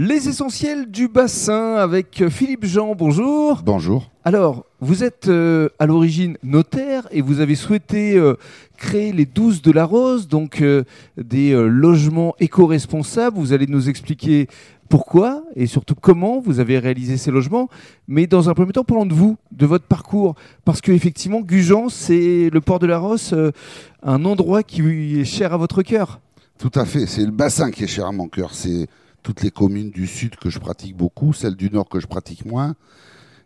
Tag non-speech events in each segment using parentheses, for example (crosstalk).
Les essentiels du bassin avec Philippe Jean, bonjour. Bonjour. Alors, vous êtes euh, à l'origine notaire et vous avez souhaité euh, créer les 12 de la Rose, donc euh, des logements éco-responsables. Vous allez nous expliquer pourquoi et surtout comment vous avez réalisé ces logements. Mais dans un premier temps, parlons de vous, de votre parcours. Parce que effectivement, Gujan, c'est le port de la Rosse, euh, un endroit qui est cher à votre cœur. Tout à fait, c'est le bassin qui est cher à mon cœur. C'est toutes les communes du sud que je pratique beaucoup, celles du nord que je pratique moins.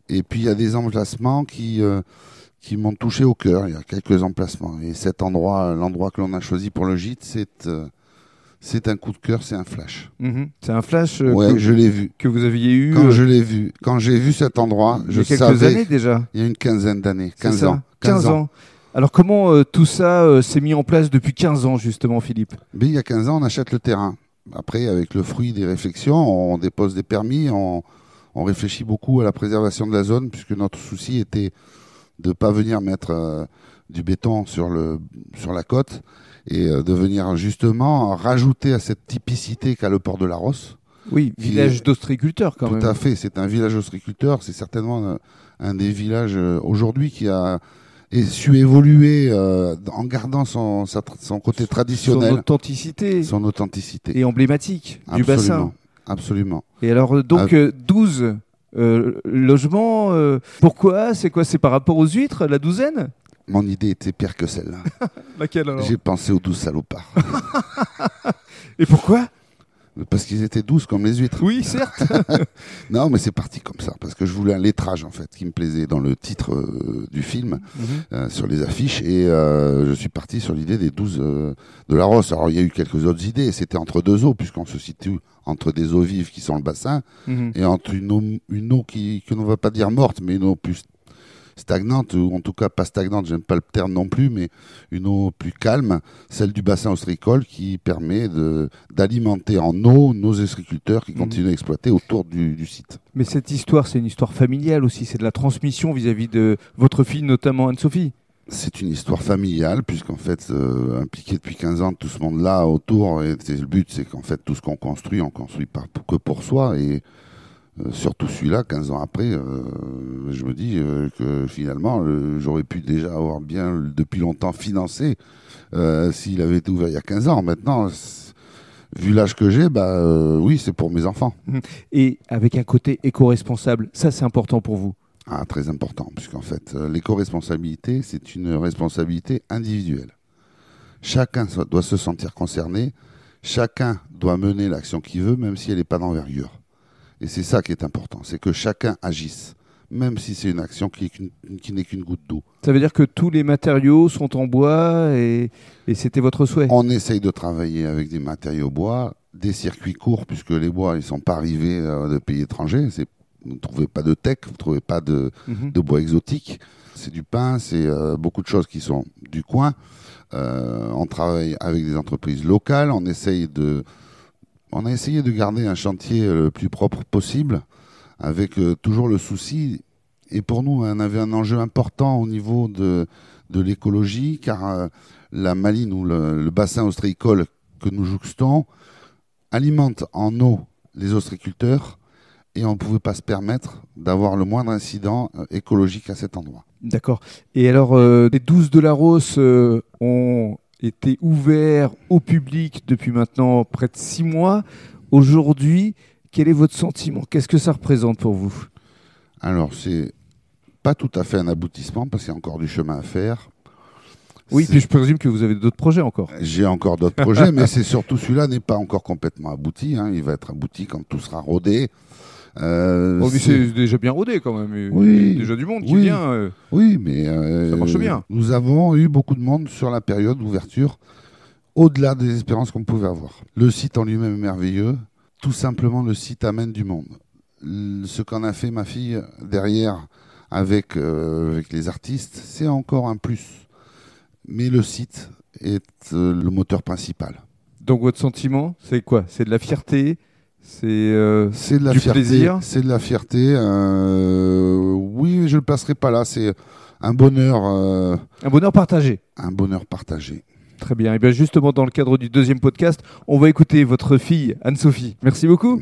Et puis il y a des emplacements qui, euh, qui m'ont touché au cœur. Il y a quelques emplacements. Et cet endroit, l'endroit que l'on a choisi pour le gîte, c'est euh, c'est un coup de cœur, c'est un flash. Mhm. C'est un flash euh, ouais, que, je l'ai vu. que vous aviez eu Quand je l'ai vu, quand j'ai vu cet endroit, il y je a quelques savais. années déjà. Il y a une quinzaine d'années, C'est 15 ça ans. 15 ans. Alors comment euh, tout ça euh, s'est mis en place depuis 15 ans justement, Philippe? Mais il y a 15 ans, on achète le terrain. Après, avec le fruit des réflexions, on dépose des permis, on, on réfléchit beaucoup à la préservation de la zone, puisque notre souci était de ne pas venir mettre euh, du béton sur, le, sur la côte et euh, de venir justement rajouter à cette typicité qu'a le port de la Rosse. Oui, village d'ostriculteurs quand Tout même. à fait, c'est un village ostréiculteur, c'est certainement un, un des villages euh, aujourd'hui qui a et su évoluer euh, en gardant son, son côté Son traditionnel, authenticité son authenticité. et emblématique du bassin. Absolument. Et alors euh, donc Ah. euh, 12 euh, logements, euh, pourquoi? C'est quoi? C'est par rapport aux huîtres, la douzaine? Mon idée était pire que celle-là. (laughs) Laquelle alors? J'ai pensé aux douze salopards. (laughs) Et pourquoi? Parce qu'ils étaient douces comme les huîtres. Oui, certes. (laughs) Non, mais c'est parti comme ça. Parce que je voulais un lettrage, en fait, qui me plaisait dans le titre euh, du film, Mhm. euh, sur les affiches. Et euh, je suis parti sur l'idée des douze euh, de la Rosse. Alors, il y a eu quelques autres idées. C'était entre deux eaux, puisqu'on se situe entre des eaux vives qui sont le bassin Mhm. et entre une eau, une eau qui, que l'on va pas dire morte, mais une eau plus stagnante, ou en tout cas pas stagnante, j'aime pas le terme non plus, mais une eau plus calme, celle du bassin ostricole qui permet d'alimenter en eau nos ostriculteurs qui Mhm. continuent à exploiter autour du, du site. Mais cette histoire, c'est une histoire familiale aussi. C'est de la transmission vis-à-vis de votre fille, notamment Anne-Sophie. C'est une histoire familiale, puisqu'en fait, euh, impliqué depuis 15 ans, tout ce monde-là autour, et le but, c'est qu'en fait, tout ce qu'on construit, on construit pas que pour soi, et surtout celui-là, 15 ans après, euh, je me dis euh, que finalement, euh, j'aurais pu déjà avoir bien, depuis longtemps, financé euh, s'il avait été ouvert il y a 15 ans. Maintenant, vu l'âge que j'ai, bah euh, oui, c'est pour mes enfants. Et avec un côté éco-responsable, ça c'est important pour vous? Ah, très important, puisqu'en fait, euh, l'éco-responsabilité, c'est une responsabilité individuelle. Chacun doit se sentir concerné, chacun doit mener l'action qu'il veut, même si elle n'est pas d'envergure. Et c'est ça qui est important, c'est que chacun agisse, même si c'est une action qui n'est qu'une goutte d'eau. Ça veut dire que tous les matériaux sont en bois et, et c'était votre souhait. On essaye de travailler avec des matériaux bois, des circuits courts, puisque les bois, ils sont pas arrivés euh, de pays étrangers. Vous ne trouvez pas de tech, vous ne trouvez pas de, Mhm. de bois exotique. C'est du pain, c'est euh, beaucoup de choses qui sont du coin. Euh, on travaille avec des entreprises locales. On essaye de, on a essayé de garder un chantier euh, le plus propre possible, avec euh, toujours le souci. Et pour nous, on avait un enjeu important au niveau de, l'écologie, car euh, la Maline ou le, bassin ostréicole que nous jouxtons alimente en eau les ostréiculteurs et on ne pouvait pas se permettre d'avoir le moindre incident écologique à cet endroit. D'accord. Et alors, euh, les 12 de la Rose ont été ouverts au public depuis maintenant près de six mois. Aujourd'hui, quel est votre sentiment? Qu'est-ce que ça représente pour vous? Alors, c'est pas tout à fait un aboutissement parce qu'il y a encore du chemin à faire. Oui, puis je présume que vous avez d'autres projets encore. J'ai encore d'autres projets, mais c'est surtout celui-là n'est pas encore complètement abouti. hein. Il va être abouti quand tout sera rodé. Euh, Oh, c'est- déjà bien rodé quand même. Il y a Oui. déjà du monde qui Oui. vient. euh. Oui, mais euh, Ça marche bien. Nous avons eu beaucoup de monde sur la période d'ouverture, au-delà des espérances qu'on pouvait avoir. Le site en lui-même est merveilleux. Tout simplement, le site amène du monde. Ce qu'en a fait ma fille derrière avec, avec les artistes, c'est encore un plus. Mais le site est le moteur principal. Donc votre sentiment, c'est quoi? C'est de la fierté? C'est euh, de la Du fierté. plaisir C'est de la fierté. euh, oui, je ne le placerai pas là. C'est un bonheur, euh, un bonheur partagé. un bonheur partagé. Très bien. Et bien justement, dans le cadre du deuxième podcast, on va écouter votre fille Anne-Sophie. Merci beaucoup.